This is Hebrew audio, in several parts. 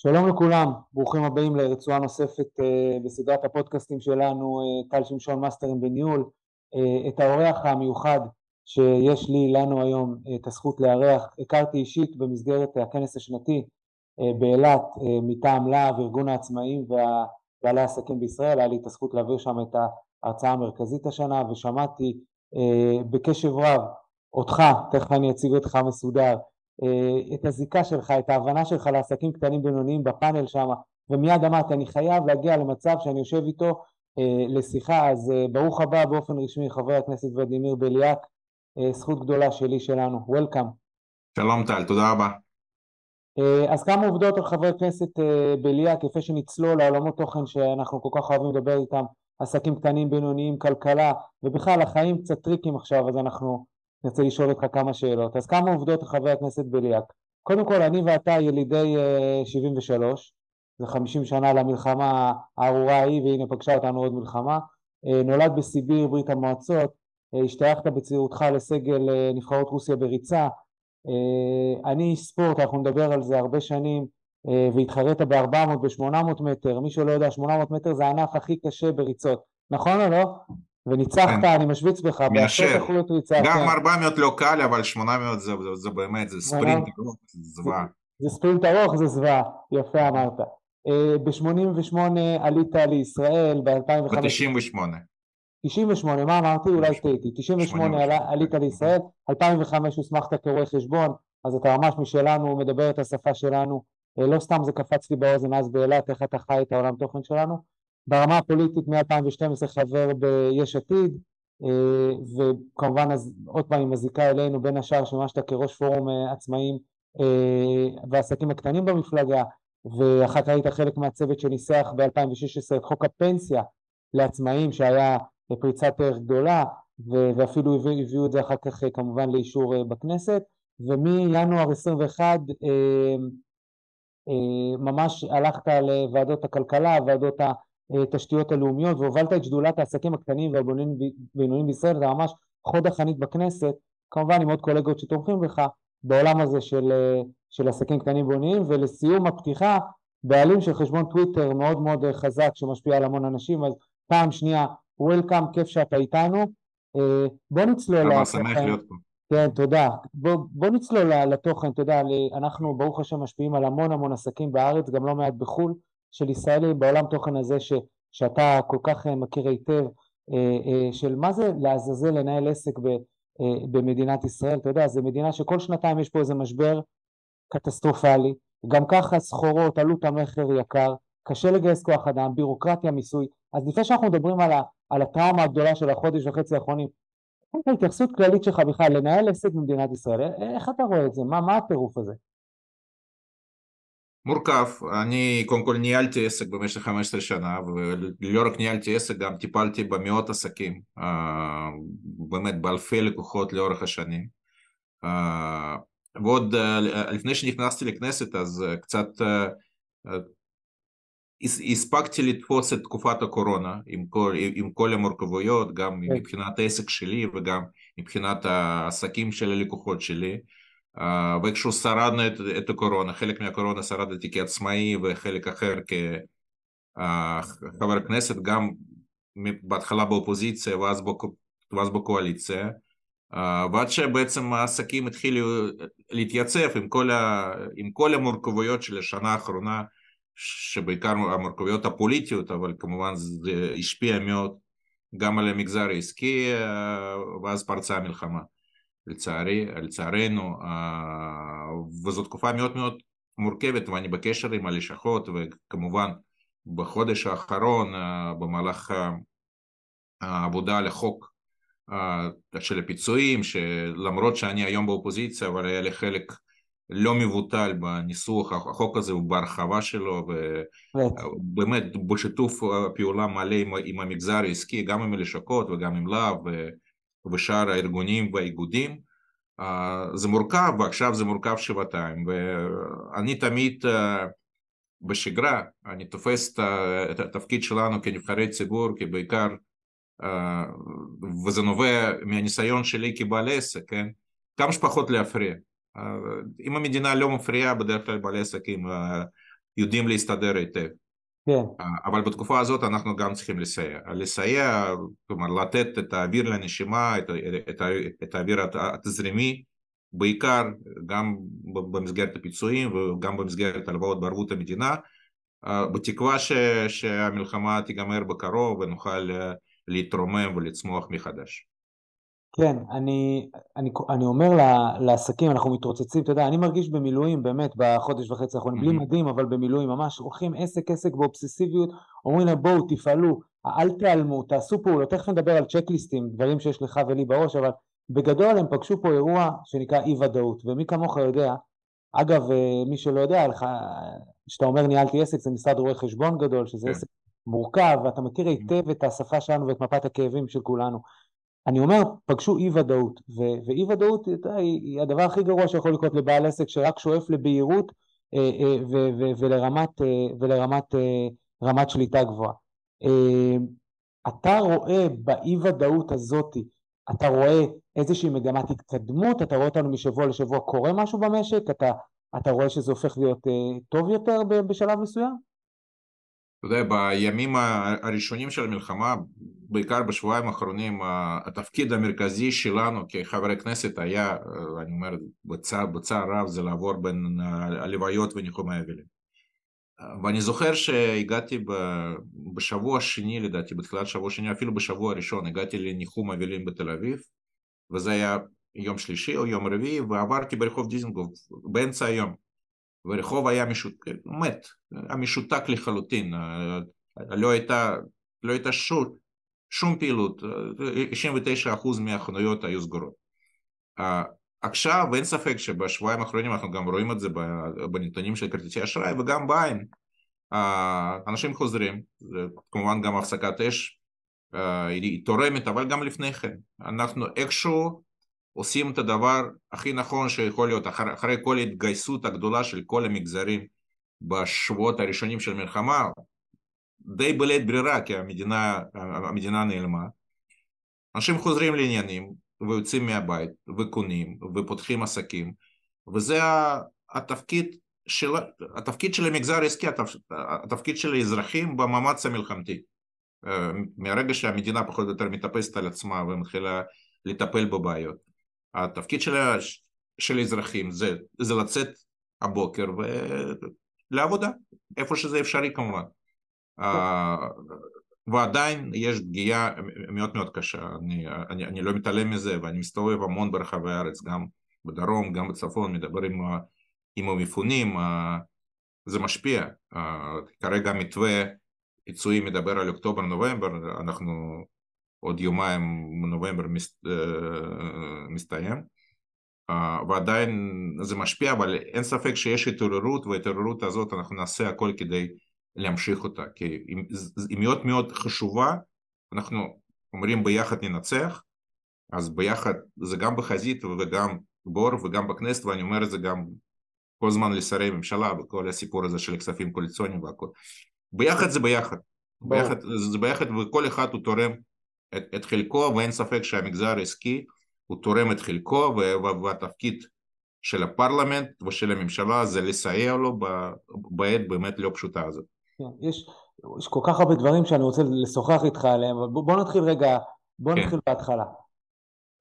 שלום לכולם, ברוכים הבאים לרצועה נוספת uh, בסדרת הפודקאסטים שלנו, uh, טל שמשון מאסטרים בניהול. Uh, את האורח המיוחד שיש לי, לנו היום, את הזכות לארח, הכרתי אישית במסגרת הכנס השנתי באילת מטעם להב, ארגון העצמאים ובעלי העסקים בישראל, היה לי את הזכות להעביר שם את ההרצאה המרכזית השנה ושמעתי בקשב רב אותך, תכף אני אציג אותך מסודר, אה, את הזיקה שלך, את ההבנה שלך לעסקים קטנים בינוניים בפאנל שם, ומיד אמרתי, אני חייב להגיע למצב שאני יושב איתו אה, לשיחה, אז אה, ברוך הבא באופן רשמי חבר הכנסת ולדימיר בליאק, זכות גדולה שלי שלנו, וולקאם. שלום טל, תודה רבה. אז כמה עובדות על חבר הכנסת בליאק, יפה שנצלול לעולמות תוכן שאנחנו כל כך אוהבים לדבר איתם, עסקים קטנים, בינוניים, כלכלה, ובכלל החיים קצת טריקים עכשיו, אז אנחנו אני רוצה לשאול אותך כמה שאלות. אז כמה עובדות חבר הכנסת בליאק. קודם כל, אני ואתה ילידי 73, אה, זה 50 שנה למלחמה הארורה ההיא, והנה פגשה אותנו עוד מלחמה. אה, נולד בסיביר, ברית המועצות, אה, השתייכת בצעירותך לסגל נבחרות רוסיה בריצה. אני איש ספורט, אנחנו נדבר על זה הרבה שנים, והתחרית ב-400 ב-800 מטר. מי שלא יודע, 800 מטר זה הענף הכי קשה בריצות. נכון או לא? וניצחת, כן. אני משוויץ בך, בעשרות ריצה. גם כן. 400 לא קל, אבל 800 זה, זה, זה באמת, זה ספרינט ארוך, זה זוועה. זה ספרינט ארוך, זה זוועה, יפה אמרת. Uh, ב-88 עלית לישראל, ב-2005... ב-98. 98, מה אמרתי? אולי טעיתי. 98 עלית לישראל, 2005 הוסמכת כרואה חשבון, אז אתה ממש משלנו, מדבר את השפה שלנו. Uh, לא סתם זה קפץ לי באוזן אז באילת, איך אתה חי את העולם תוכן שלנו. ברמה הפוליטית מ-2012 חבר ביש עתיד אה, וכמובן עוד פעם עם הזיקה אלינו בין השאר שימשת כראש פורום אה, עצמאים אה, והעסקים הקטנים במפלגה ואחר כך היית חלק מהצוות שניסח ב-2016 את חוק הפנסיה לעצמאים שהיה פריצת ערך גדולה ואפילו הביאו את זה אחר כך כמובן לאישור בכנסת. ומינואר 21 ממש הלכת לוועדות הכלכלה, ועדות התשתיות הלאומיות והובלת את שדולת העסקים הקטנים והבינוניים בישראל, זה ממש חוד החנית בכנסת, כמובן עם עוד קולגות שתומכים בך בעולם הזה של, של עסקים קטנים ובינוניים. ולסיום הפתיחה בעלים של חשבון טוויטר מאוד מאוד חזק שמשפיע על המון אנשים. אז פעם שנייה וולקאם כיף שאתה איתנו. בוא נצלול לתוכן. כן תודה. בוא, בוא נצלול לתוכן. אתה יודע אנחנו ברוך השם משפיעים על המון המון עסקים בארץ גם לא מעט בחו"ל של ישראלים בעולם תוכן הזה ש, שאתה כל כך אה, מכיר היטב, אה, אה, של מה זה לעזאזל לנהל עסק ב, במדינת ישראל, אתה יודע, זו מדינה שכל שנתיים יש פה איזה משבר קטסטרופלי, גם ככה סחורות, עלות המכר יקר, קשה לגייס כוח אדם, בירוקרטיה, מיסוי, אז לפני שאנחנו מדברים על, ה, על הטראומה הגדולה של החודש וחצי האחרונים, התייחסות כללית שלך בכלל לנהל עסק במדינת ישראל, איך אתה רואה את זה? מה, מה הטירוף הזה? מורכב, אני קודם כל ניהלתי עסק במשך 15 שנה ולא רק ניהלתי עסק גם טיפלתי במאות עסקים באמת באלפי לקוחות לאורך השנים ועוד לפני שנכנסתי לכנסת אז קצת הספקתי לתפוס את תקופת הקורונה עם כל, עם כל המורכבויות גם. מבחינת העסק שלי וגם מבחינת העסקים של הלקוחות שלי ואיכשהו שרדנו את, את הקורונה, חלק מהקורונה שרדתי כעצמאי וחלק אחר כחבר כנסת, גם בהתחלה באופוזיציה ואז, בק, ואז בקואליציה, ועד שבעצם העסקים התחילו להתייצב עם כל, ה, עם כל המורכבויות של השנה האחרונה, שבעיקר המורכבויות הפוליטיות, אבל כמובן זה השפיע מאוד גם על המגזר העסקי, ואז פרצה המלחמה. לצערי, לצערנו, אה, וזו תקופה מאוד מאוד מורכבת ואני בקשר עם הלשכות וכמובן בחודש האחרון אה, במהלך אה, העבודה על החוק של הפיצויים, שלמרות שאני היום באופוזיציה אבל היה לי חלק לא מבוטל בניסוח החוק הזה ובהרחבה שלו ובאמת בשיתוף פעולה מלא עם, עם המגזר העסקי גם עם הלשכות וגם עם להב ושאר הארגונים והאיגודים. זה מורכב, ועכשיו זה מורכב שבעתיים, ואני תמיד בשגרה, אני תופס את התפקיד שלנו כנבחרי ציבור, כבעיקר, וזה נובע מהניסיון שלי כבעל עסק, כן? כמה שפחות להפריע. אם המדינה לא מפריעה, בדרך כלל בעלי עסקים יודעים להסתדר היטב. כן. אבל בתקופה הזאת אנחנו גם צריכים לסייע. לסייע, כלומר לתת את האוויר לנשימה, את, את, את האוויר התזרימי, בעיקר גם במסגרת הפיצויים וגם במסגרת הלוואות בערבות המדינה, בתקווה ש, שהמלחמה תיגמר בקרוב ונוכל להתרומם ולצמוח מחדש. כן, אני, אני, אני אומר לעסקים, אנחנו מתרוצצים, אתה יודע, אני מרגיש במילואים באמת בחודש וחצי האחרונים, בלי מדים, אבל במילואים ממש, הולכים עסק עסק באובססיביות, אומרים להם בואו תפעלו, אל תיעלמו, תעשו פעולות, תכף נדבר על צ'קליסטים, דברים שיש לך ולי בראש, אבל בגדול הם פגשו פה אירוע שנקרא אי ודאות, ומי כמוך יודע, אגב, אה, מי שלא יודע, כשאתה אומר ניהלתי עסק, זה משרד רואי חשבון גדול, שזה כן. עסק מורכב, ואתה מכיר היטב את השפה שלנו ואת מפת הכאבים של כולנו. אני אומר, פגשו אי ודאות, ואי ודאות היא, היא הדבר הכי גרוע שיכול לקרות לבעל עסק שרק שואף לבהירות אה, אה, ולרמת, אה, ולרמת רמת שליטה גבוהה. אתה רואה באי ודאות הזאתי, אתה רואה איזושהי מגמת התקדמות, אתה רואה אותנו משבוע לשבוע קורה משהו במשק, אתה, אתה רואה שזה הופך להיות טוב יותר בשלב מסוים? אתה יודע, בימים הראשונים של המלחמה, בעיקר בשבועיים האחרונים, התפקיד המרכזי שלנו כחברי כנסת היה, אני אומר בצער, בצער רב, זה לעבור בין הלוויות וניחומי האבלים. ואני זוכר שהגעתי בשבוע השני, לדעתי, בתחילת שבוע שני, אפילו בשבוע הראשון, הגעתי לניחום אבלים בתל אביב, וזה היה יום שלישי או יום רביעי, ועברתי ברחוב דיזנגוף באמצע היום. ורחוב היה משות... מת, היה משותק לחלוטין, לא הייתה, לא הייתה שום, שום פעילות, 99% מהחנויות היו סגורות. עכשיו אין ספק שבשבועיים האחרונים אנחנו גם רואים את זה בנתונים של כרטיסי אשראי וגם בעין. אנשים חוזרים, כמובן גם הפסקת אש היא תורמת, אבל גם לפני כן. אנחנו איכשהו עושים את הדבר הכי נכון שיכול להיות אחרי, אחרי כל ההתגייסות הגדולה של כל המגזרים בשבועות הראשונים של מלחמה די בלית ברירה כי המדינה, המדינה נעלמה. אנשים חוזרים לעניינים ויוצאים מהבית וקונים ופותחים עסקים וזה התפקיד של, התפקיד של המגזר העסקי, התפקיד של האזרחים במאמץ המלחמתי. אה, מהרגע שהמדינה פחות או יותר מתאפסת על עצמה ומתחילה לטפל בבעיות התפקיד של, של האזרחים זה, זה לצאת הבוקר ולעבודה, איפה שזה אפשרי כמובן. Uh, ועדיין יש פגיעה מאוד מאוד קשה, אני, אני, אני לא מתעלם מזה ואני מסתובב המון ברחבי הארץ, גם בדרום, גם בצפון, מדבר עם, עם המפונים, זה משפיע. Uh, כרגע המתווה פיצויים מדבר על אוקטובר-נובמבר, אנחנו עוד יומיים נובמבר מס, uh, מסתיים. uh, ועדיין זה משפיע אבל אין ספק שיש התעוררות וההתעוררות הזאת אנחנו נעשה הכל כדי להמשיך אותה. כי היא, מאוד מאוד חשובה אנחנו אומרים ביחד ננצח אז ביחד זה גם בחזית וגם בור וגם בכנסת ואני אומר את זה גם כל הזמן לשרי ממשלה וכל הסיפור הזה של הכספים קואליציוניים והכל. ביחד זה ביחד. ביחד זה ביחד וכל אחד הוא תורם את, את חלקו ואין ספק שהמגזר העסקי הוא תורם את חלקו והתפקיד של הפרלמנט ושל הממשלה זה לסייע לו בעת באמת לא פשוטה הזאת. כן, יש, יש כל כך הרבה דברים שאני רוצה לשוחח איתך עליהם, אבל בוא, בוא נתחיל רגע, בוא כן. נתחיל בהתחלה.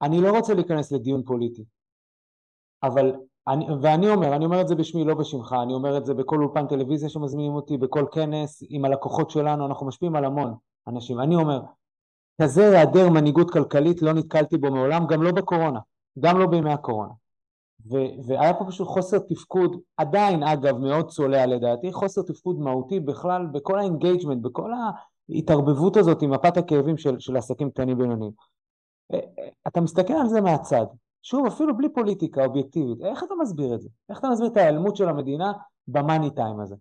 אני לא רוצה להיכנס לדיון פוליטי, אבל, אני, ואני אומר, אני אומר את זה בשמי, לא בשמך, אני אומר את זה בכל אולפן טלוויזיה שמזמינים אותי, בכל כנס, עם הלקוחות שלנו, אנחנו משפיעים על המון אנשים. אני אומר, כזה היעדר מנהיגות כלכלית לא נתקלתי בו מעולם, גם לא בקורונה, גם לא בימי הקורונה. ו- והיה פה פשוט חוסר תפקוד, עדיין אגב מאוד צולע לדעתי, חוסר תפקוד מהותי בכלל בכל ה engagement, בכל ההתערבבות הזאת עם מפת הכאבים של, של עסקים קטנים בינוניים. אה, אה, אתה מסתכל על זה מהצד, שוב אפילו בלי פוליטיקה אובייקטיבית, איך אתה מסביר את זה? איך אתה מסביר את ההיעלמות של המדינה במאני טיים הזה?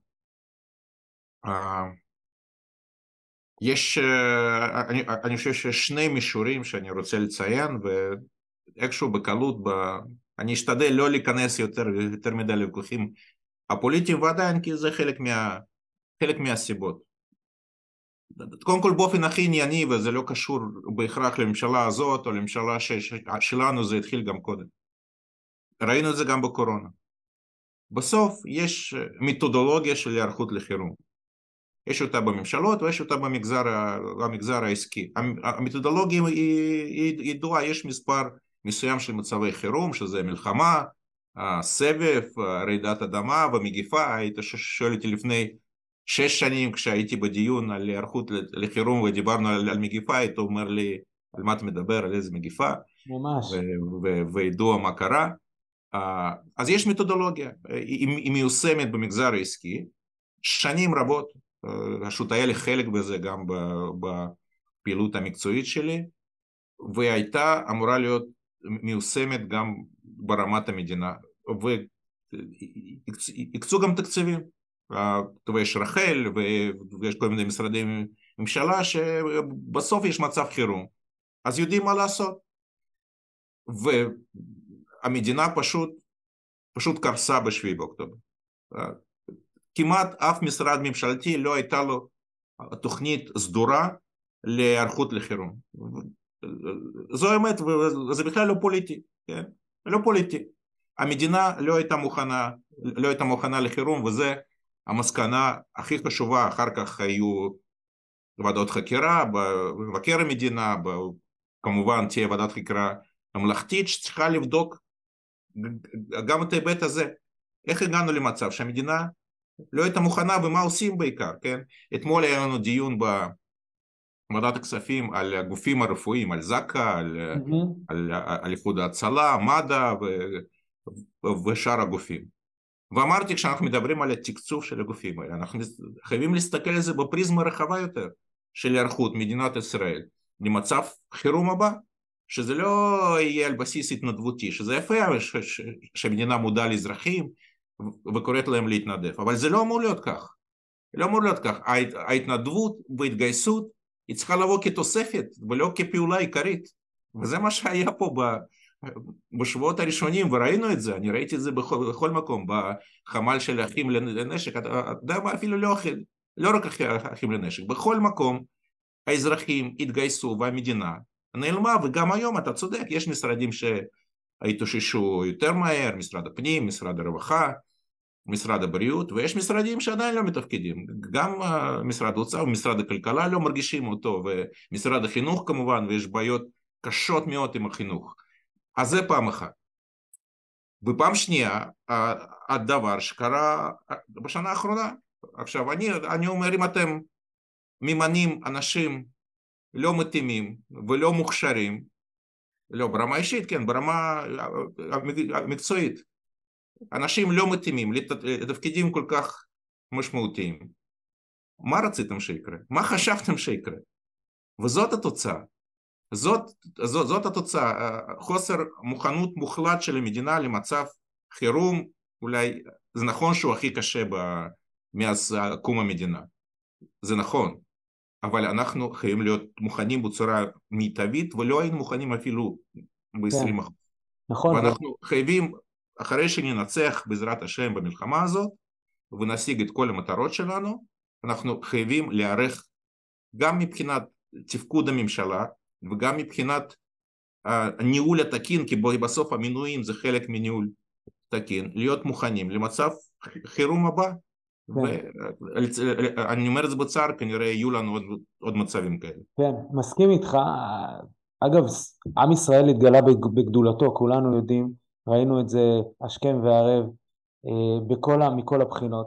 אה, יש, אה, אני, אני חושב שיש שני מישורים שאני רוצה לציין ואיכשהו בקלות, ב, אני אשתדל לא להיכנס יותר, יותר מדי לוויכוחים הפוליטיים ועדיין כי זה חלק, מה, חלק מהסיבות. קודם כל באופן הכי ענייני וזה לא קשור בהכרח לממשלה הזאת או לממשלה ש, שלנו זה התחיל גם קודם. ראינו את זה גם בקורונה. בסוף יש מתודולוגיה של היערכות לחירום. יש אותה בממשלות ויש אותה במגזר, במגזר העסקי. המתודולוגיה היא ידועה, יש מספר מסוים של מצבי חירום, שזה מלחמה, סבב, רעידת אדמה ומגיפה, היית שואל אותי לפני שש שנים כשהייתי בדיון על היערכות לחירום ודיברנו על, על מגיפה, היית אומר לי על מה אתה מדבר, על איזה מגיפה, ממש, וידוע מה קרה. אז יש מתודולוגיה, היא, היא מיושמת במגזר העסקי, שנים רבות, פשוט היה לי חלק בזה גם בפעילות המקצועית שלי, והייתה אמורה להיות מיושמת גם ברמת המדינה, והקצו גם תקציבים. ויש רח"ל ויש כל מיני משרדי ממשלה שבסוף יש מצב חירום, אז יודעים מה לעשות. והמדינה פשוט, פשוט קרסה בשביעי באוקטובר. כמעט אף משרד ממשלתי לא הייתה לו תוכנית סדורה להיערכות לחירום. זו האמת, וזה בכלל לא פוליטי, כן? לא פוליטי. המדינה לא הייתה מוכנה, לא הייתה מוכנה לחירום, וזה המסקנה הכי חשובה, אחר כך היו ועדות חקירה, במבקר המדינה, כמובן תהיה ועדת חקירה ממלכתית שצריכה לבדוק גם את ההיבט הזה. איך הגענו למצב שהמדינה לא הייתה מוכנה ומה עושים בעיקר, כן? אתמול היה לנו דיון בוועדת הכספים על הגופים הרפואיים, על זק"א, על, mm-hmm. על, על איחוד ההצלה, מד"א ו, ושאר הגופים. ואמרתי כשאנחנו מדברים על התקצוב של הגופים האלה, אנחנו חייבים להסתכל על זה בפריזמה רחבה יותר של היערכות מדינת ישראל למצב חירום הבא, שזה לא יהיה על בסיס התנדבותי, שזה יפה שהמדינה מודעה לאזרחים וקוראת להם להתנדב, אבל זה לא אמור להיות כך. לא אמור להיות כך. ההתנדבות וההתגייסות היא צריכה לבוא כתוספת ולא כפעולה עיקרית, וזה מה שהיה פה בשבועות הראשונים וראינו את זה, אני ראיתי את זה בכל, בכל מקום, בחמ"ל של אחים לנשק, אתה יודע מה, אפילו לא, לא רק אחים לנשק, בכל מקום האזרחים התגייסו והמדינה נעלמה, וגם היום אתה צודק, יש משרדים שהתאוששו יותר מהר, משרד הפנים, משרד הרווחה, משרד הבריאות, ויש משרדים שעדיין לא מתפקדים, גם משרד האוצר ומשרד הכלכלה לא מרגישים אותו, ומשרד החינוך כמובן, ויש בעיות קשות מאוד עם החינוך. אז זה פעם אחת. ופעם שנייה, הדבר שקרה בשנה האחרונה. עכשיו, אני, אני אומר, אם אתם ממנים אנשים לא מתאימים ולא מוכשרים, לא ברמה אישית, כן, ברמה המקצועית, אנשים לא מתאימים לתפקידים כל כך משמעותיים, מה רציתם שיקרה? מה חשבתם שיקרה? וזאת התוצאה. זאת, זאת, זאת התוצאה, חוסר מוכנות מוחלט של המדינה למצב חירום, אולי זה נכון שהוא הכי קשה ב, מאז קום המדינה, זה נכון, אבל אנחנו חייבים להיות מוכנים בצורה מיטבית ולא היינו מוכנים אפילו ב-20%. כן. נכון. ואנחנו. חייבים, אחרי שננצח בעזרת השם במלחמה הזאת ונשיג את כל המטרות שלנו, אנחנו חייבים להיערך גם מבחינת תפקוד הממשלה, וגם מבחינת הניהול התקין, כי בסוף המינויים זה חלק מניהול תקין, להיות מוכנים למצב חירום הבא. כן. ואני אומר את זה בצער, כנראה יהיו לנו עוד, עוד מצבים כאלה. כן, מסכים איתך. אגב, עם ישראל התגלה בגדולתו, כולנו יודעים, ראינו את זה השכם והערב אה, בכל, מכל הבחינות.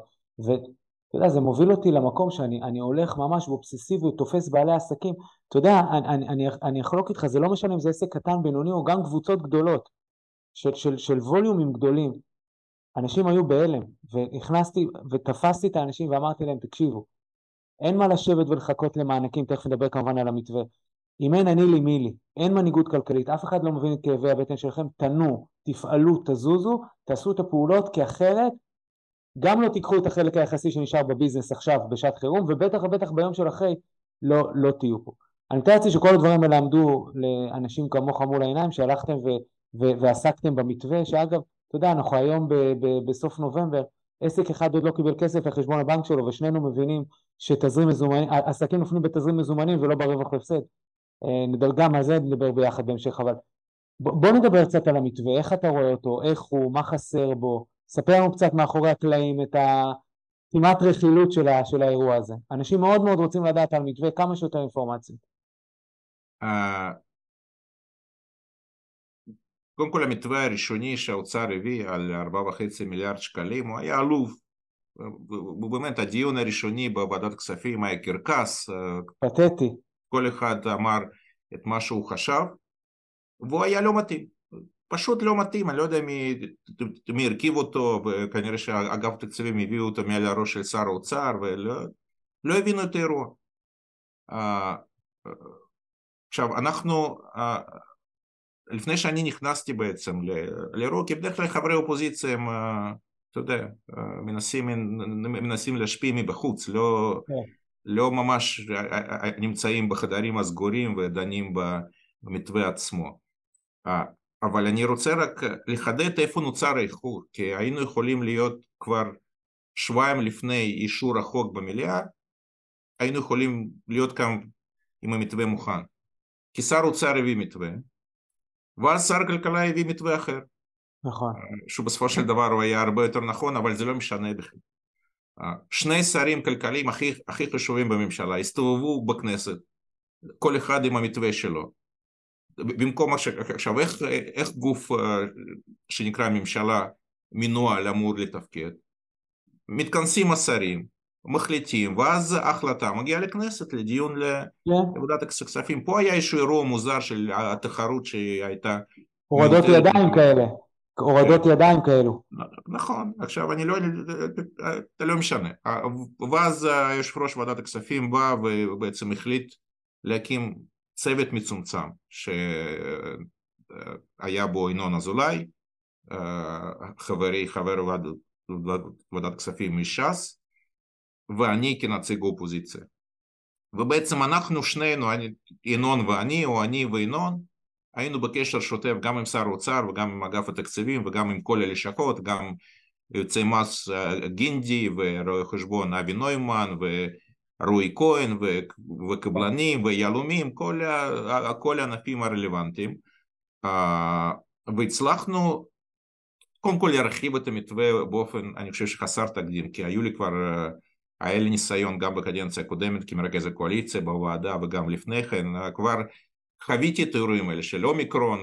אתה יודע, זה מוביל אותי למקום שאני הולך ממש באובססיביות, תופס בעלי עסקים. אתה יודע, אני, אני, אני אחלוק איתך, זה לא משנה אם זה עסק קטן, בינוני, או גם קבוצות גדולות, של, של, של ווליומים גדולים. אנשים היו בהלם, ונכנסתי ותפסתי את האנשים ואמרתי להם, תקשיבו, אין מה לשבת ולחכות למענקים, תכף נדבר כמובן על המתווה. אם אין אני לי מי לי, אין מנהיגות כלכלית, אף אחד לא מבין את כאבי הבטן שלכם, תנו, תפעלו, תזוזו, תעשו את הפעולות, כי אחרת גם לא תיקחו את החלק היחסי שנשאר בביזנס עכשיו בשעת חירום, ובטח ובטח ביום של אחרי לא, לא תהיו פה. אני מתאר לעצמי שכל הדברים האלה עמדו לאנשים כמוך מול העיניים, שהלכתם ו, ו, ועסקתם במתווה, שאגב, אתה יודע, אנחנו היום ב, ב, בסוף נובמבר, עסק אחד עוד לא קיבל כסף לחשבון הבנק שלו, ושנינו מבינים שתזרים מזומנים, עסקים נופלים בתזרים מזומנים ולא ברווח והפסד. אה, נדבר גם על זה נדבר ביחד בהמשך, אבל בוא, נדבר קצת על המתווה, איך אתה רואה אותו, איך הוא, מה חסר בו, ספר לנו קצת מאחורי הקלעים את הכמעט רכילות של, ה, של האירוע הזה. אנשים מאוד מאוד רוצים לדעת על מתווה כמה שיותר אינפורמציה. Uh, קודם כל המתווה הראשוני שהאוצר הביא על 4.5 מיליארד שקלים הוא היה עלוב. באמת הדיון הראשוני בוועדת כספים היה קרקס. פתטי. כל אחד אמר את מה שהוא חשב, והוא היה לא מתאים. פשוט לא מתאים, אני לא יודע מי, מי הרכיב אותו, וכנראה שאגף תקציבים הביאו אותו מעל הראש של שר האוצר, ולא לא הבינו את האירוע. עכשיו, אנחנו, לפני שאני נכנסתי בעצם לאירוע, כי בדרך כלל חברי אופוזיציה הם, אתה יודע, מנסים, מנסים להשפיע מבחוץ, לא, okay. לא ממש נמצאים בחדרים הסגורים ודנים במתווה עצמו. אבל אני רוצה רק לחדד איפה נוצר האיחור, כי היינו יכולים להיות כבר שבועיים לפני אישור החוק במליאה, היינו יכולים להיות כאן עם המתווה מוכן. כי שר אוצר הביא מתווה, ואז שר הכלכלה הביא מתווה אחר. נכון. שהוא בסופו של דבר הוא היה הרבה יותר נכון, אבל זה לא משנה בכלל. שני שרים כלכליים הכי, הכי חשובים בממשלה הסתובבו בכנסת, כל אחד עם המתווה שלו. במקום עכשיו איך, איך גוף אה, שנקרא ממשלה מנוהל אמור לתפקד? מתכנסים השרים, מחליטים, ואז ההחלטה מגיעה לכנסת לדיון כן. לוועדת הכספים. פה היה איזשהו אירוע מוזר של התחרות שהייתה. הורדות ידיים כאלה. הורדות כן. ידיים כאלו. נכון, עכשיו אני לא, זה לא משנה. ואז יושב ראש ועדת הכספים בא ובעצם החליט להקים צוות מצומצם שהיה בו ינון אזולאי, חברי, חבר ועד, ועדת כספים מש"ס, ואני כנציג אופוזיציה. ובעצם אנחנו שנינו, ינון ואני, או אני וינון, היינו בקשר שוטף גם עם שר האוצר וגם עם אגף התקציבים וגם עם כל הלשכות, גם יוצאי מס גינדי ורואי חשבון אבי נוימן ורועי כהן וקבלנים ויהלומים, כל, כל הענפים הרלוונטיים. והצלחנו קודם כל להרחיב את המתווה באופן אני חושב שחסר תקדים כי היו לי כבר היה לי ניסיון גם בקדנציה הקודמת כמרכז הקואליציה בוועדה וגם לפני כן כבר חוויתי את האירועים האלה של אומיקרון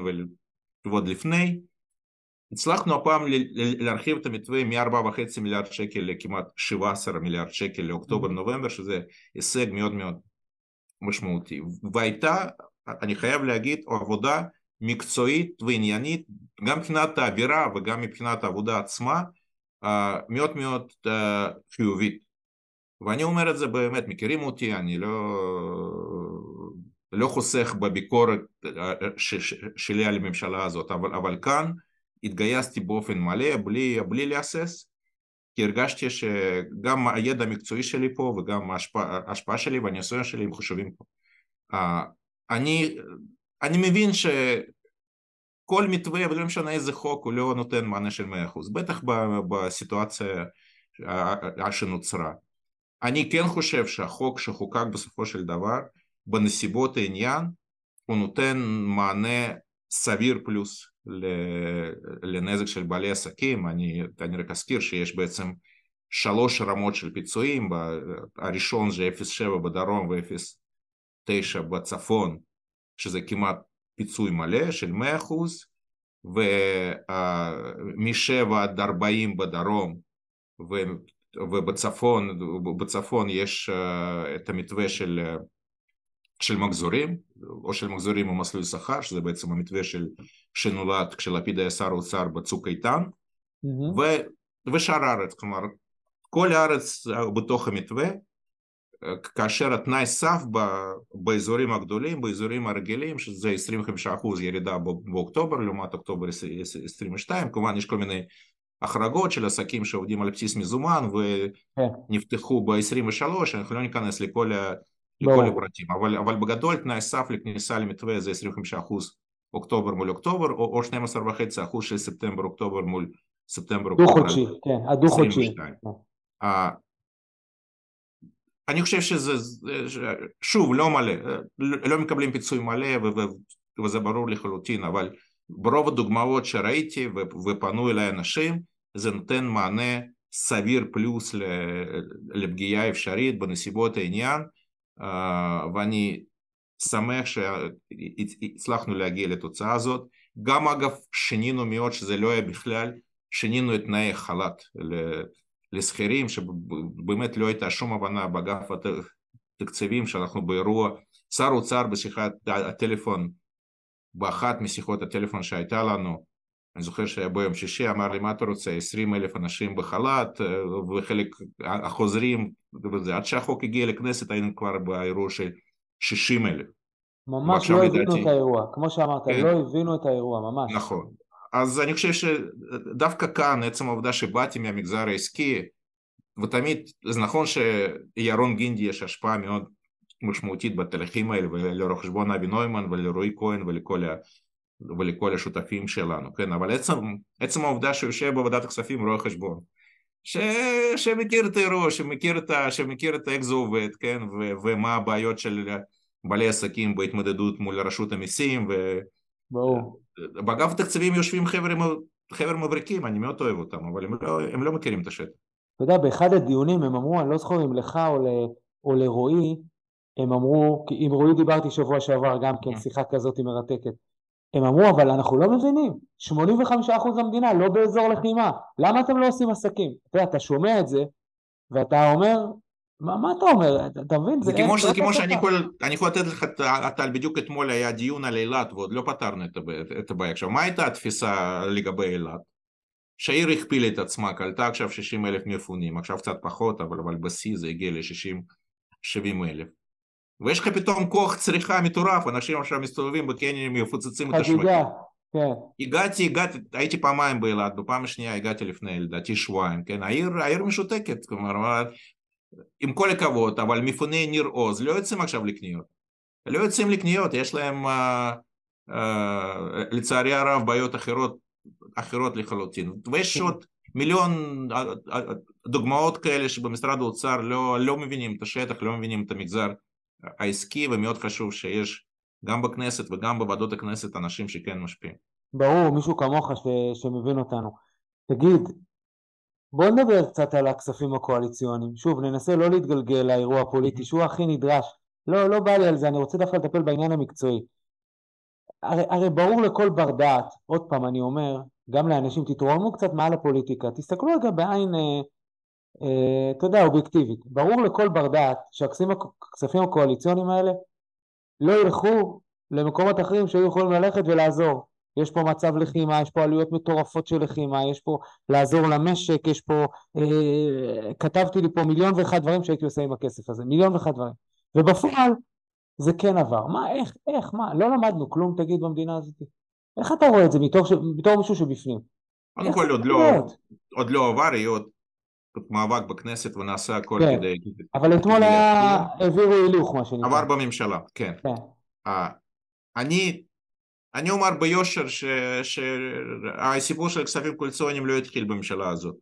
ועוד לפני, הצלחנו הפעם להרחיב את המתווה מ-4.5 מיליארד שקל לכמעט 17 מיליארד שקל לאוקטובר-נובמבר, שזה הישג מאוד מאוד משמעותי. והייתה, אני חייב להגיד, עבודה מקצועית ועניינית, גם מבחינת האווירה וגם מבחינת העבודה עצמה, מאוד מאוד חיובית. ואני אומר את זה באמת, מכירים אותי, אני לא... לא חוסך בביקורת אה, אה, שלי על הממשלה הזאת, אבל, אבל כאן התגייסתי באופן מלא, בלי, בלי להסס, כי הרגשתי שגם הידע המקצועי שלי פה וגם ההשפעה, שלי והניסיון שלי הם חשובים פה. Uh, אני, אני מבין שכל מתווה, ולא משנה איזה חוק, הוא לא נותן מענה של 100%, בטח בסיטואציה שנוצרה. אני כן חושב שהחוק שחוקק בסופו של דבר, בנסיבות העניין הוא נותן מענה סביר פלוס לנזק של בעלי עסקים, אני, אני רק אזכיר שיש בעצם שלוש רמות של פיצויים, הראשון זה 0.7 בדרום ו-0.9 בצפון, שזה כמעט פיצוי מלא של 100%, ומ-7 עד 40 בדרום ובצפון, בצפון יש את המתווה של של מחזורים, או של מחזורים ומסלול שכר, שזה בעצם המתווה של, שנולד כשלפיד היה שר האוצר בצוק איתן, mm-hmm. ו, ושאר הארץ, כלומר כל הארץ בתוך המתווה, כאשר התנאי סף ב, באזורים הגדולים, באזורים הרגילים, שזה 25% ירידה באוקטובר לעומת אוקטובר 22, כמובן יש כל מיני החרגות של עסקים שעובדים על בסיס מזומן ונפתחו ב-23, אנחנו לא ניכנס לכל ה... לכל הפרטים, אבל, אבל בגדול תנאי סף לכניסה למתווה זה 25% אוקטובר מול אוקטובר, או, או 12.5% של ספטמבר אוקטובר מול ספטמבר אוקטובר. דו-חודשי, כן, הדו-חודשי. Uh, אני חושב שזה, שוב, לא מלא, לא מקבלים פיצוי מלא וזה ברור לחלוטין, אבל ברוב הדוגמאות שראיתי ופנו אליי אנשים, זה נותן מענה סביר פלוס לפגיעה אפשרית בנסיבות העניין, ואני שמח שהצלחנו להגיע לתוצאה הזאת. גם אגב שינינו מאוד שזה לא היה בכלל, שינינו את תנאי החל"ת לשכירים, שבאמת לא הייתה שום הבנה באגף התקציבים שאנחנו באירוע, שר אוצר בשיחת הטלפון, באחת משיחות הטלפון שהייתה לנו, אני זוכר שהיה ביום שישי, אמר לי מה אתה רוצה, 20 אלף אנשים בחל"ת וחלק החוזרים וזה, עד שהחוק הגיע לכנסת היינו כבר באירוע של 60 אלף. ממש לא הבינו. את האירוע, כמו שאמרת, כן. לא הבינו את האירוע, ממש. נכון. אז אני חושב שדווקא כאן, עצם העובדה שבאתי מהמגזר העסקי, ותמיד, זה נכון שירון גינדי יש השפעה מאוד משמעותית בתהליכים האלה, ולרואה חשבון אבי נוימן ולרועי כהן ולכל, ה, ולכל השותפים שלנו, כן? אבל עצם, עצם העובדה שהוא יושב בוועדת הכספים רואה חשבון, ש... שמכיר את האירוע, שמכיר, את ה... שמכיר את איך זה עובד, כן? ו... ומה הבעיות של בעלי עסקים בהתמודדות מול רשות המיסים, ו... ברור. באגף התקציבים יושבים חבר'ה חבר מבריקים, אני מאוד אוהב אותם, אבל הם לא, הם לא מכירים את השטח. אתה יודע, באחד הדיונים הם אמרו, אני לא זוכר אם לך או, ל... או לרועי, הם אמרו, עם רועי דיברתי שבוע שעבר גם כן, שיחה כזאת מרתקת. הם אמרו, אבל אנחנו לא מבינים, 85% המדינה לא באזור לחימה, למה אתם לא עושים עסקים? אתה יודע, אתה שומע את זה, ואתה אומר, מה, מה אתה אומר? אתה מבין? זה, זה כמו, זה כמו שאני יכול, אני יכול לתת לך, אתה בדיוק אתמול היה דיון על אילת ועוד לא פתרנו את הבעיה. עכשיו, מה הייתה התפיסה לגבי אילת? שהעיר הכפילה את עצמה, קלטה עכשיו 60 אלף מפונים, עכשיו קצת פחות, אבל, אבל בשיא זה הגיע ל-60-70 אלף. ויש לך פתאום כוח צריכה מטורף, אנשים עכשיו מסתובבים בקניונים מפוצצים את השווקים. כן. הגעתי, הגעתי, הייתי פעמיים באילת, בפעם השנייה הגעתי לפני לדעתי שבועיים, כן, העיר, העיר משותקת, כלומר, עם כל הכבוד, אבל מפוני ניר עוז לא יוצאים עכשיו לקניות, לא יוצאים לקניות, יש להם uh, uh, לצערי הרב בעיות אחרות, אחרות לחלוטין, ויש כן. עוד מיליון דוגמאות כאלה שבמשרד האוצר לא, לא מבינים את השטח, לא מבינים את המגזר העסקי ומאוד חשוב שיש גם בכנסת וגם בוועדות הכנסת אנשים שכן משפיעים. ברור, מישהו כמוך ש... שמבין אותנו. תגיד, בוא נדבר קצת על הכספים הקואליציוניים. שוב, ננסה לא להתגלגל לאירוע הפוליטי שהוא הכי נדרש. לא, לא בא לי על זה, אני רוצה דווקא לטפל בעניין המקצועי. הרי, הרי ברור לכל בר דעת, עוד פעם אני אומר, גם לאנשים, תתרוממו קצת מעל הפוליטיקה, תסתכלו רגע בעין אה, אה, אתה יודע, אובייקטיבית. ברור לכל בר דעת שהכספים הקואליציוניים האלה לא ילכו למקומות אחרים שהיו יכולים ללכת ולעזור. יש פה מצב לחימה, יש פה עלויות מטורפות של לחימה, יש פה לעזור למשק, יש פה, אה, כתבתי לי פה מיליון ואחד דברים שהייתי עושה עם הכסף הזה, מיליון ואחד דברים. ובפועל זה כן עבר. מה, איך, איך, מה, לא למדנו כלום תגיד במדינה הזאת? איך אתה רואה את זה בתור, בתור מישהו שבפנים? קודם כל עוד לא, עוד לא עבר, היות מאבק בכנסת ונעשה הכל כן. כדי... אבל אתמול היה... העבירו הילוך מה שנקרא. עבר בממשלה, כן. כן. Uh, אני, אני אומר ביושר שהסיפור של הכספים קואליציוניים לא התחיל בממשלה הזאת.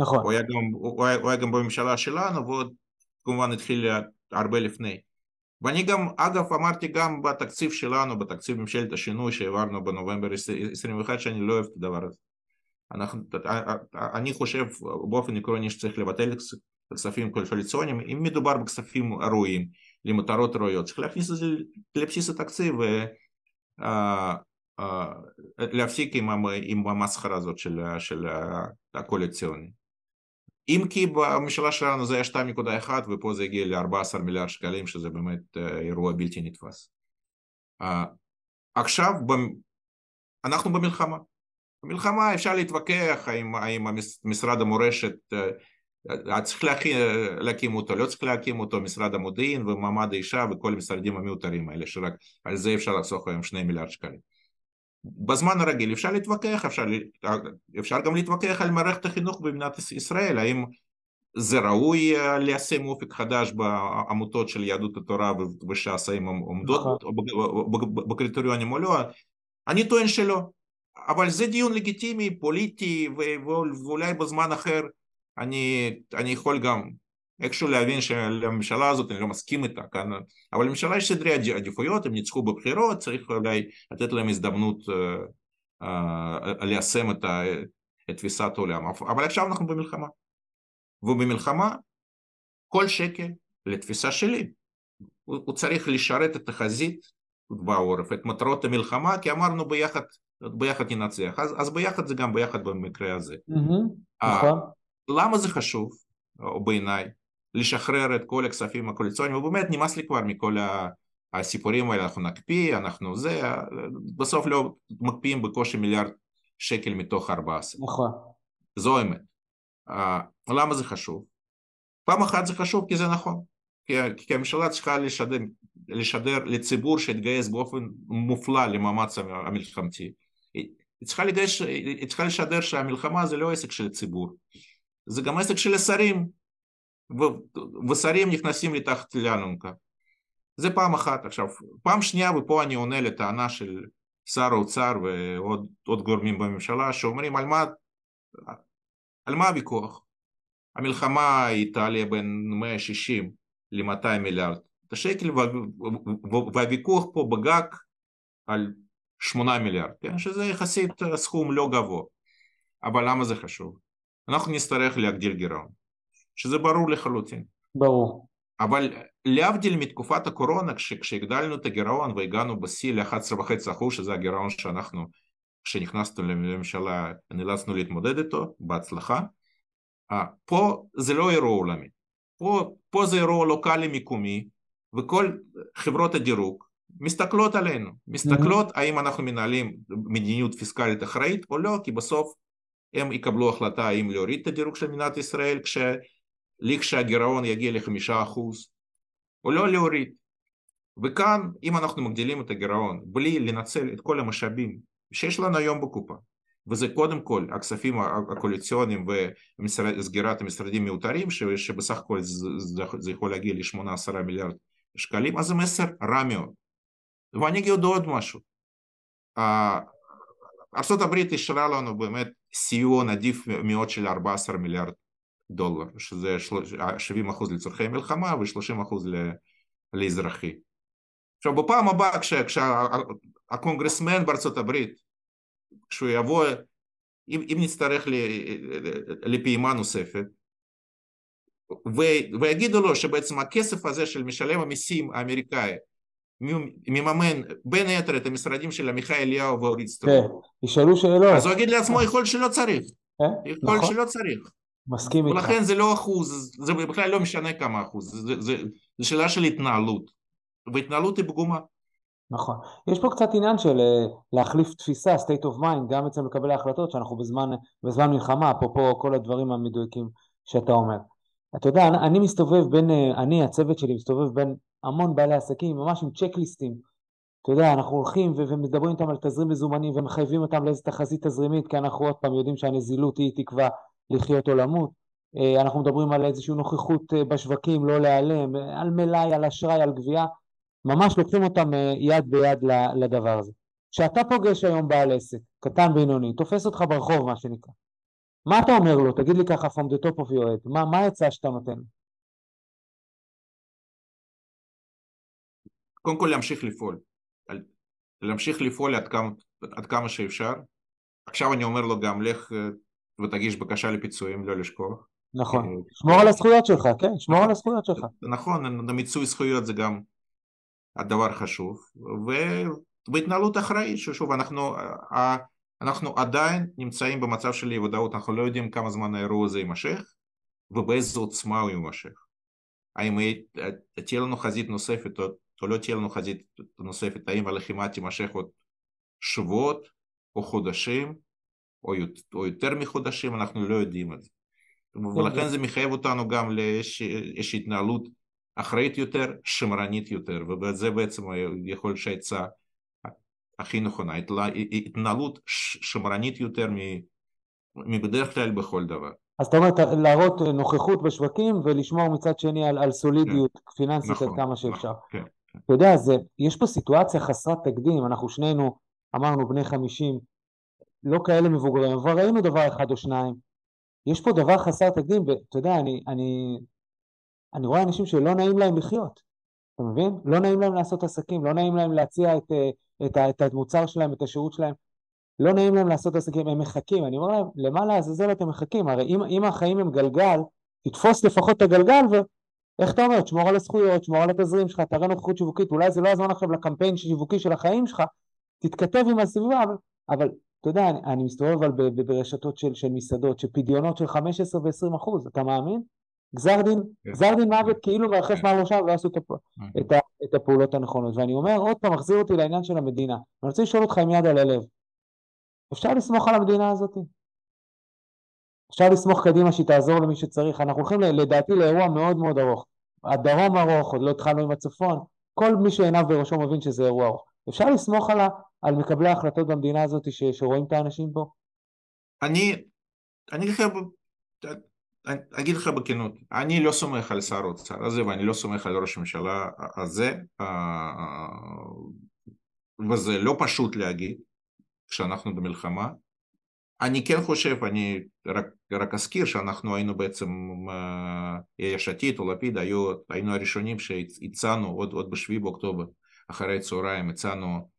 נכון. הוא היה גם, הוא היה, הוא היה גם בממשלה שלנו ועוד כמובן התחיל הרבה לפני. ואני גם, אגב, אמרתי גם בתקציב שלנו, בתקציב ממשלת השינוי שהעברנו בנובמבר 21, שאני לא אוהב את הדבר הזה. אני חושב באופן עקרוני שצריך לבטל את הכספים קואליציוניים, אם מדובר בכספים ראויים, למטרות ראויות, צריך להכניס את זה לבסיס התקציב ולהפסיק עם, המסחרה הזאת של הקואליציוני. אם כי בממשלה שלנו זה היה 2.1 ופה זה הגיע ל-14 מיליארד שקלים שזה באמת אירוע בלתי נתפס. עכשיו אנחנו במלחמה במלחמה אפשר להתווכח האם, האם משרד המורשת אה, אה, צריך להקים, להקים אותו, לא צריך להקים אותו, משרד המודיעין ומעמד האישה וכל המשרדים המיותרים האלה, שרק על זה אפשר לחסוך היום שני מיליארד שקלים. בזמן הרגיל אפשר להתווכח, אפשר, אפשר גם להתווכח על מערכת החינוך במדינת ישראל, האם זה ראוי אה, ליישם אופק חדש בעמותות של יהדות התורה וש"ס, האם עומדות נכון. בקריטריונים או לא, אני טוען שלא. אבל זה דיון לגיטימי, פוליטי, ואולי בזמן אחר אני, אני יכול גם איכשהו להבין שלממשלה הזאת אני לא מסכים איתה, כאן, אבל לממשלה יש סדרי עדיפויות, הם ניצחו בבחירות, צריך אולי לתת להם הזדמנות uh, uh, ליישם את, ה, את תפיסת העולם, אבל עכשיו אנחנו במלחמה. ובמלחמה כל שקל לתפיסה שלי הוא, הוא צריך לשרת את החזית בעורף, את מטרות המלחמה, כי אמרנו ביחד, ביחד ננצח, אז, אז ביחד זה גם ביחד במקרה הזה. Mm-hmm, נכון. למה זה חשוב בעיניי לשחרר את כל הכספים הקואליציוניים, ובאמת נמאס לי כבר מכל הסיפורים האלה, אנחנו נקפיא, אנחנו זה, בסוף לא מקפיאים בקושי מיליארד שקל מתוך 14. נכון. זו האמת. למה זה חשוב? פעם אחת זה חשוב כי זה נכון. כי, כי הממשלה צריכה לשדר, לשדר לציבור שהתגייס באופן מופלא למאמץ המלחמתי. היא צריכה, לגייש, היא צריכה לשדר שהמלחמה זה לא עסק של הציבור, זה גם עסק של השרים, ושרים נכנסים לתחת לאלונקה. זה פעם אחת. עכשיו, פעם שנייה, ופה אני עונה לטענה של שר האוצר ועוד גורמים בממשלה, שאומרים על מה, על מה הוויכוח? המלחמה היא תעלה בין 160 ל-200 מיליארד השקל והוויכוח פה בגג על 8 מיליארד, כן? שזה יחסית סכום לא גבוה. אבל למה זה חשוב? אנחנו נצטרך להגדיל גירעון, שזה ברור לחלוטין. ברור. אבל להבדיל מתקופת הקורונה, כש, כשהגדלנו את הגירעון והגענו בשיא ל-11.5%, שזה הגירעון שאנחנו, כשנכנסנו לממשלה, נאלצנו להתמודד איתו בהצלחה, פה זה לא אירוע עולמי, פה, פה זה אירוע לוקאלי מקומי, וכל חברות הדירוג מסתכלות עלינו, מסתכלות mm-hmm. האם אנחנו מנהלים מדיניות פיסקלית אחראית או לא, כי בסוף הם יקבלו החלטה האם להוריד את הדירוג של מדינת ישראל כשהגירעון יגיע לחמישה אחוז, או לא להוריד. וכאן, אם אנחנו מגדילים את הגירעון בלי לנצל את כל המשאבים שיש לנו היום בקופה, וזה קודם כל הכספים הקואליציוניים וסגירת המשרדים מיותרים שבסך הכל זה, זה יכול להגיע ל-8-10 מיליארד שקלים אז זה מסר רע מאוד ואני אגיד עוד משהו. ארה"ב אישרה לנו באמת סיוע נדיב מאוד של 14 מיליארד דולר שזה 70% לצורכי מלחמה ו-30% לאזרחי. עכשיו בפעם הבאה כשהקונגרסמן בארצות הברית כשהוא יבוא, אם, אם נצטרך לפעימה נוספת, ו, ויגידו לו שבעצם הכסף הזה של משלם המיסים האמריקאי מממן בין היתר את המשרדים של עמיחי אליהו ואורית סטרוק. כן, ישאלו שאלות. אז הוא יגיד לעצמו, יכול שלא צריך. כן, יכול נכון. שלא צריך. מסכים איתך. ולכן זה לא אחוז, זה בכלל לא משנה כמה אחוז, זה שאלה של התנהלות. והתנהלות היא פגומה. נכון. יש פה קצת עניין של אה, להחליף תפיסה, state of mind, גם אצל מקבלי ההחלטות, שאנחנו בזמן, בזמן מלחמה, אפרופו כל הדברים המדויקים שאתה אומר. אתה יודע, אני, אני מסתובב בין, אה, אני, הצוות שלי, מסתובב בין המון בעלי עסקים, ממש עם צ'קליסטים. אתה יודע, אנחנו הולכים ו- ומדברים איתם על תזרים מזומנים ומחייבים אותם לאיזו תחזית תזרימית, כי אנחנו עוד פעם יודעים שהנזילות היא תקווה לחיות או למות. אה, אנחנו מדברים על איזושהי נוכחות בשווקים, לא להיעלם, על מלאי, על אשראי, על גבייה. ממש לוקחים אותם אה, יד ביד לדבר הזה. כשאתה פוגש היום בעל עסק, קטן בינוני, תופס אותך ברחוב מה שנקרא, מה אתה אומר לו? תגיד לי ככה from the top of your head, מה, מה העצה שאתה נותן? קודם כל להמשיך לפעול, להמשיך לפעול עד כמה, עד כמה שאפשר. עכשיו אני אומר לו גם לך אה, ותגיש בקשה לפיצויים, לא לשכוח. נכון, אה, שמור על הזכויות שלך, כן, שמור על הזכויות שלך. נכון, מיצוי זכויות זה גם הדבר חשוב, ובהתנהלות אחראית, ששוב, אנחנו, אנחנו עדיין נמצאים במצב של אי ודאות, אנחנו לא יודעים כמה זמן האירוע הזה יימשך, ובאיזו עוצמה הוא יימשך. האם תהיה לנו חזית נוספת או, או לא תהיה לנו חזית נוספת, האם הלחימה תימשך עוד שבועות או חודשים או, או יותר מחודשים, אנחנו לא יודעים את זה. ולכן זה מחייב אותנו גם לאיזושהי התנהלות אחראית יותר, שמרנית יותר, וזה בעצם יכול להיות שהעצה הכי נכונה, התנהלות שמרנית יותר מבדרך כלל בכל דבר. אז אתה אומר להראות נוכחות בשווקים ולשמור מצד שני על, על סולידיות כן. פיננסית נכון, עד כמה שאפשר. נכון, כן, כן. אתה יודע, זה, יש פה סיטואציה חסרת תקדים, אנחנו שנינו אמרנו בני חמישים, לא כאלה מבוגרים, אבל ראינו דבר אחד או שניים. יש פה דבר חסר תקדים, ואתה יודע, אני, אני אני רואה אנשים שלא נעים להם לחיות, אתה מבין? לא נעים להם לעשות עסקים, לא נעים להם להציע את, אה, את, את המוצר שלהם, את השירות שלהם. לא נעים להם לעשות עסקים, הם מחכים, אני אומר להם, למה לעזאזל אתם מחכים? הרי אם, אם החיים הם גלגל, תתפוס לפחות את הגלגל ואיך אתה אומר, תשמור על הזכויות, תשמור על התזרים שלך, תראה נוכחות שיווקית, אולי זה לא הזמן עכשיו לקמפיין שיווקי של החיים שלך, תתכתב עם הסביבה, אבל, אבל אתה יודע, אני, אני מסתובב על, ברשתות של, של מסעדות, שפדיונות של 15 ו-20 אחוז, אתה מאמין? גזר דין, כן. גזר דין מוות כאילו מרחף כן. מעל ראשם ולא עשו את, את הפעולות הנכונות. ואני אומר, עוד פעם, מחזיר אותי לעניין של המדינה. אני רוצה לשאול אותך עם יד על הלב, אפשר לסמוך על המדינה הזאת? אפשר לסמוך קדימה שהיא תעזור למי שצריך. אנחנו הולכים לדעתי לאירוע מאוד מאוד ארוך. הדרום ארוך, עוד לא התחלנו עם הצפון, כל מי שעיניו בראשו מבין שזה אירוע ארוך. אפשר לסמוך על, על מקבלי ההחלטות במדינה הזאת ש, שרואים את האנשים פה? אני, אני חייב, אני אגיד לך בכנות, אני לא סומך על שר האוצר הזה ואני לא סומך על ראש הממשלה הזה, אה, וזה לא פשוט להגיד כשאנחנו במלחמה. אני כן חושב, אני רק, רק אזכיר שאנחנו היינו בעצם, יש עתיד או לפיד, היו, היינו הראשונים שהצענו עוד, עוד בשביעי באוקטובר, אחרי צהריים, הצענו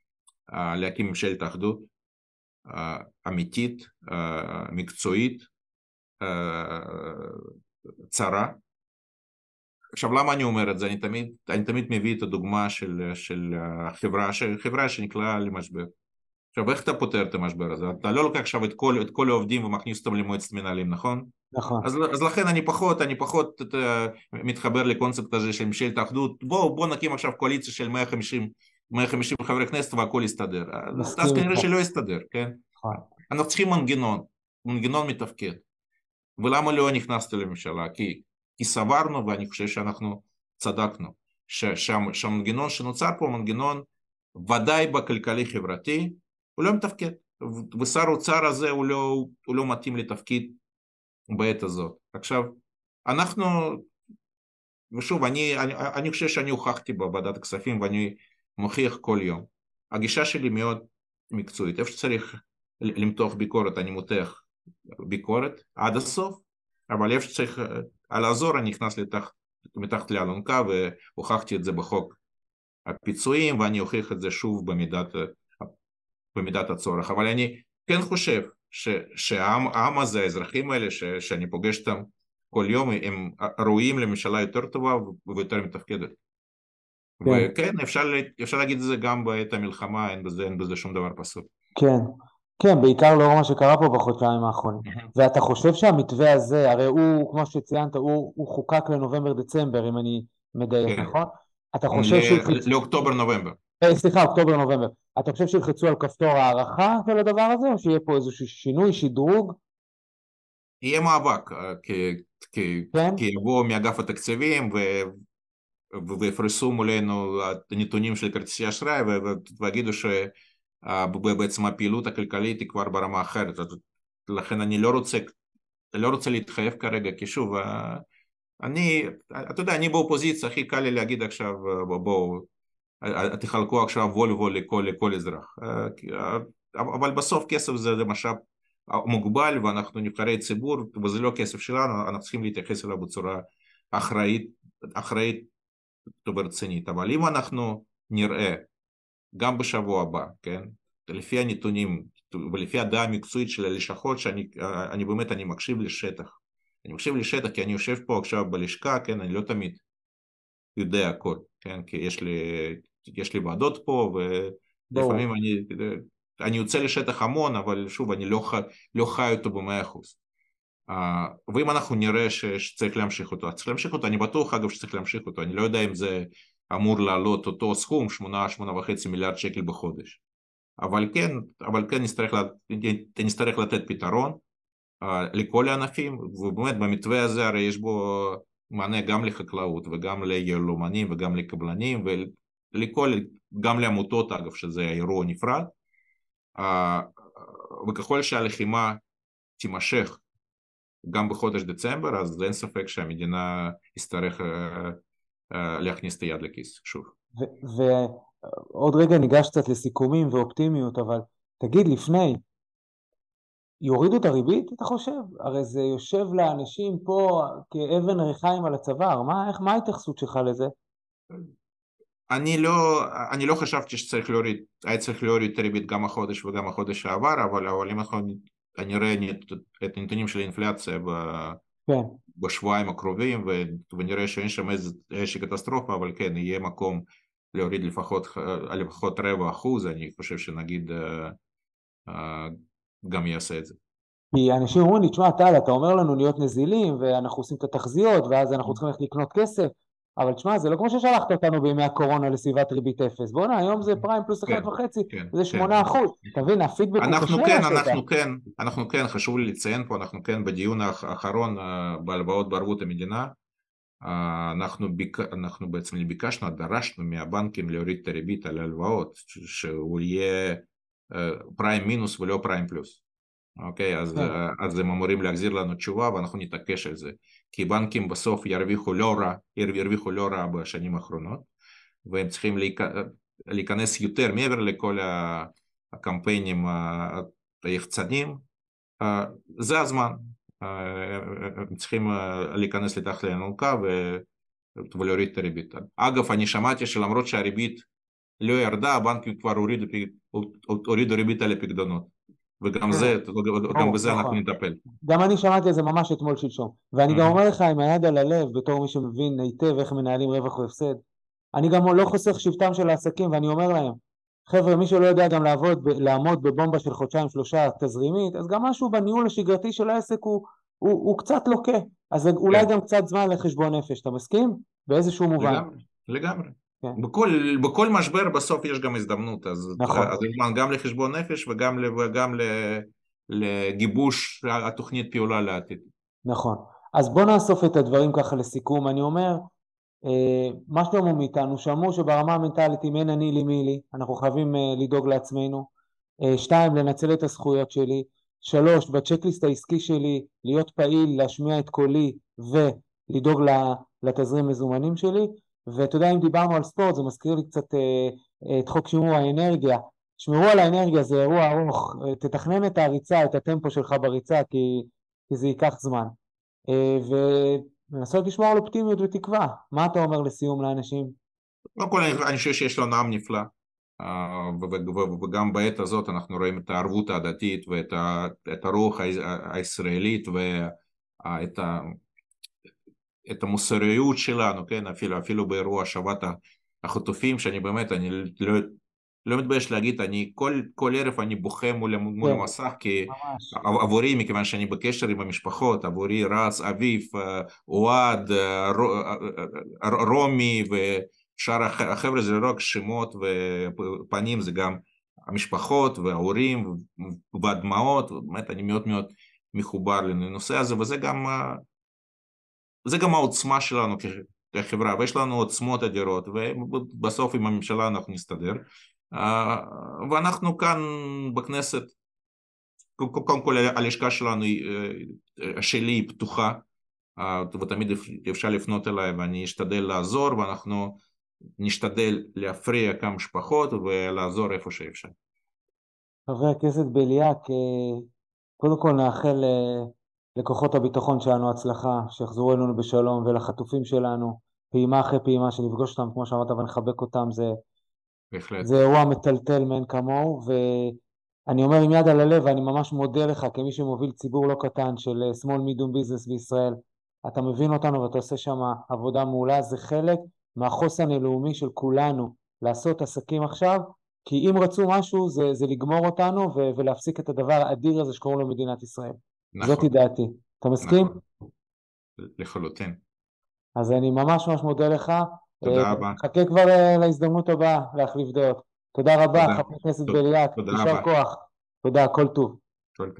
להקים ממשלת אחדות אמיתית, מקצועית, צרה. עכשיו למה אני אומר את זה? אני תמיד, אני תמיד מביא את הדוגמה של, של חברה, חברה שנקלעה למשבר. עכשיו איך אתה פותר את המשבר הזה? אתה לא לוקח עכשיו את כל, את כל העובדים ומכניס אותם למועצת מנהלים, נכון? נכון. אז, אז לכן אני פחות, אני פחות את, מתחבר לקונספט הזה של ממשלת האחדות. בואו בוא נקים עכשיו קואליציה של 150, 150 חברי כנסת והכל יסתדר. אז כנראה שלא יסתדר, כן? נכון. אנחנו צריכים מנגנון, מנגנון מתפקד. ולמה לא נכנסתי לממשלה? כי, כי סברנו, ואני חושב שאנחנו צדקנו, שהמנגנון שנוצר פה מנגנון ודאי בכלכלי-חברתי, הוא לא מתפקד. ושר האוצר הזה הוא לא, הוא לא מתאים לתפקיד בעת הזאת. עכשיו, אנחנו, ושוב, אני, אני, אני חושב שאני הוכחתי בוועדת הכספים ואני מוכיח כל יום. הגישה שלי מאוד מקצועית. איפה שצריך למתוח ביקורת, אני מותח ביקורת עד הסוף, אבל איפה שצריך על האזור אני נכנס לתחת, מתחת לאלונקה והוכחתי את זה בחוק הפיצויים ואני אוכיח את זה שוב במידת, במידת הצורך. אבל אני כן חושב ש, שהעם הזה, האזרחים האלה ש, שאני פוגש אותם כל יום, הם ראויים לממשלה יותר טובה ויותר מתפקדת. כן. וכן, אפשר, אפשר להגיד את זה גם בעת המלחמה, אין בזה, אין בזה שום דבר פסול. כן, כן, בעיקר לאור מה שקרה פה בחודשיים האחרונים. ואתה חושב שהמתווה הזה, הרי הוא, כמו שציינת, הוא, הוא חוקק לנובמבר-דצמבר, אם אני מדייק, כן. נכון? אתה חושב שילחצו... לאוקטובר-נובמבר. אה, סליחה, אוקטובר-נובמבר. אתה חושב שילחצו על כפתור הערכה של הדבר הזה, או שיהיה פה איזשהו שינוי, שדרוג? יהיה מאבק, אה, כי כן? יבואו מאגף התקציבים ו... ויפרסו מולנו הנתונים של כרטיסי אשראי ויגידו ש... בעצם הפעילות הכלכלית היא כבר ברמה אחרת, לכן אני לא רוצה, לא רוצה להתחייב כרגע, כי שוב, אני, אתה יודע, אני באופוזיציה, הכי קל לי להגיד עכשיו, בואו, תחלקו עכשיו וולבו לכל, לכל אזרח, אבל בסוף כסף זה, משאב מוגבל ואנחנו נבחרי ציבור וזה לא כסף שלנו, אנחנו צריכים להתייחס אליו בצורה אחראית, אחראית ורצינית, אבל אם אנחנו נראה גם בשבוע הבא, כן? לפי הנתונים ולפי הדעה המקצועית של הלשכות, שאני באמת, אני מקשיב לשטח. אני מקשיב לשטח כי אני יושב פה עכשיו בלשכה, כן? אני לא תמיד יודע הכל, כן? כי יש לי, יש לי ועדות פה, ולפעמים אני, אני יוצא לשטח המון, אבל שוב, אני לא, חי, לא חי אותו במאה אחוז. Uh, ואם אנחנו נראה ש, שצריך להמשיך אותו, אז צריך להמשיך אותו, אני בטוח אגב שצריך להמשיך אותו, אני לא יודע אם זה אמור לעלות אותו סכום, 8-8.5 מיליארד שקל בחודש. אבל כן, אבל כן נצטרך, נצטרך לתת פתרון uh, לכל הענפים, ובאמת במתווה הזה הרי יש בו מענה גם לחקלאות וגם ליהלומנים וגם לקבלנים ולכל, גם לעמותות אגב, שזה אירוע נפרד, וככל שהלחימה תימשך גם בחודש דצמבר, אז אין ספק שהמדינה יצטרך uh, אה, להכניס את היד לכיס, שוב. ועוד רגע ניגש קצת לסיכומים ואופטימיות, אבל תגיד לפני, יורידו את הריבית, אתה חושב? הרי זה יושב לאנשים פה כאבן ריחיים על הצוואר, מה, איך, מה ההתייחסות שלך לזה? אני לא, אני לא חשבתי שצריך להוריד, היה צריך להוריד את הריבית גם החודש וגם החודש שעבר, אבל, אבל אם אנחנו נראה את הנתונים של האינפלציה ב, כן. בשבועיים הקרובים ונראה שאין שם איזושהי קטסטרופה, אבל כן, יהיה מקום להוריד לפחות, לפחות רבע אחוז, אני חושב שנגיד גם יעשה את זה. כי אנשים אומרים לי, תשמע טל, אתה אומר לנו להיות נזילים ואנחנו עושים את התחזיות ואז אנחנו צריכים ללכת לקנות כסף אבל תשמע, זה לא כמו ששלחת אותנו בימי הקורונה לסביבת ריבית אפס. בואנה, היום זה פריים פלוס כן, אחד וחצי, כן, זה כן. שמונה אחוז. אתה מבין, הפידבק הוא קשה. כן, אנחנו כן, אנחנו כן, חשוב לי לציין פה, אנחנו כן בדיון האחרון אה, בהלוואות בערבות המדינה, אה, אנחנו, ביק... אנחנו בעצם ביקשנו, דרשנו מהבנקים להוריד את הריבית על ההלוואות, שהוא יהיה פריים אה, מינוס ולא פריים פלוס. אוקיי, אז, אז הם אמורים להחזיר לנו תשובה ואנחנו נתעקש על זה. כי בנקים בסוף ירוויחו לא רע, ירוויחו לא רע בשנים האחרונות, והם צריכים להיכנס יותר מעבר לכל הקמפיינים היחצנים, זה הזמן, הם צריכים להיכנס לתחת לאלונקה ולהוריד את הריבית. אגב, אני שמעתי שלמרות שהריבית לא ירדה, הבנקים כבר הורידו, הורידו ריבית על הפקדונות. וגם כן. זה, גם בזה אנחנו נכון. נטפל. גם אני שמעתי על זה ממש אתמול שלשום. ואני גם אומר לך עם היד על הלב, בתור מי שמבין היטב איך מנהלים רווח והפסד, אני גם לא חוסך שבטם של העסקים, ואני אומר להם, חבר'ה, מי שלא יודע גם לעבוד, לעמוד בבומבה של חודשיים שלושה תזרימית, אז גם משהו בניהול השגרתי של העסק הוא, הוא, הוא קצת לוקה. אז אולי כן. גם קצת זמן לחשבון נפש, אתה מסכים? באיזשהו מובן. לגמרי, לגמרי. בכל, בכל משבר בסוף יש גם הזדמנות, אז, נכון. אז זמן גם לחשבון נפש וגם, וגם לגיבוש התוכנית פעולה לעתיד. נכון. אז בוא נאסוף את הדברים ככה לסיכום. אני אומר, אה, מה שלמה מאיתנו, שאמרו שברמה המנטלית אם אין אני לי מי לי, אנחנו חייבים אה, לדאוג לעצמנו. אה, שתיים, לנצל את הזכויות שלי. שלוש, בצ'קליסט העסקי שלי, להיות פעיל, להשמיע את קולי ולדאוג לתזרים מזומנים שלי. ואתה יודע, אם דיברנו על ספורט, זה מזכיר לי קצת אה, אה, את חוק שימור האנרגיה. שמרו על האנרגיה, זה אירוע ארוך, אה, תתכנן את הריצה, את הטמפו שלך בריצה, כי, כי זה ייקח זמן. ולנסות לשמור על אופטימיות ותקווה. מה אתה אומר לסיום לאנשים? קודם כל, אני חושב שיש לנו עם נפלא. וגם בעת הזאת אנחנו רואים את הערבות ההדדית ואת הרוח הישראלית ואת את המוסריות שלנו, כן, אפילו, אפילו באירוע השבת החטופים, שאני באמת, אני לא, לא מתבייש להגיד, אני כל, כל ערב אני בוכה מול, מול כן, המסך, כי ממש. עבורי, מכיוון שאני בקשר עם המשפחות, עבורי רץ, אביב, אוהד, רומי ושאר החבר'ה זה לא רק שמות ופנים, זה גם המשפחות וההורים והדמעות, באמת אני מאוד מאוד מחובר לנושא הזה, וזה גם זה גם העוצמה שלנו כחברה, ויש לנו עוצמות אדירות, ובסוף עם הממשלה אנחנו נסתדר. אה, ואנחנו כאן בכנסת, קודם כל הלשכה שלנו, אה, שלי היא פתוחה, אה, ותמיד אפשר לפנות אליי ואני אשתדל לעזור, ואנחנו נשתדל להפריע כמה משפחות ולעזור איפה שאפשר. חבר הכנסת בליאק, קודם כל נאחל לכוחות הביטחון שלנו הצלחה, שיחזרו אלינו בשלום, ולחטופים שלנו, פעימה אחרי פעימה, שנפגוש אותם, כמו שאמרת, ונחבק אותם, זה, זה אירוע מטלטל מאין כמוהו, ואני אומר עם יד על הלב, ואני ממש מודה לך כמי שמוביל ציבור לא קטן של אה, small medium business בישראל, אתה מבין אותנו ואתה עושה שם עבודה מעולה, זה חלק מהחוסן הלאומי של כולנו לעשות עסקים עכשיו, כי אם רצו משהו זה, זה לגמור אותנו ולהפסיק את הדבר האדיר הזה שקוראים לו מדינת ישראל. נכון. זאתי דעתי. אתה מסכים? נכון. לחלוטין. אז אני ממש ממש מודה לך. תודה אה, רבה. חכה כבר אה, להזדמנות הבאה להחליף דעות. תודה רבה, חבר הכנסת בליאק. תודה רבה. יישר כוח. תודה, כל טוב. כל טוב.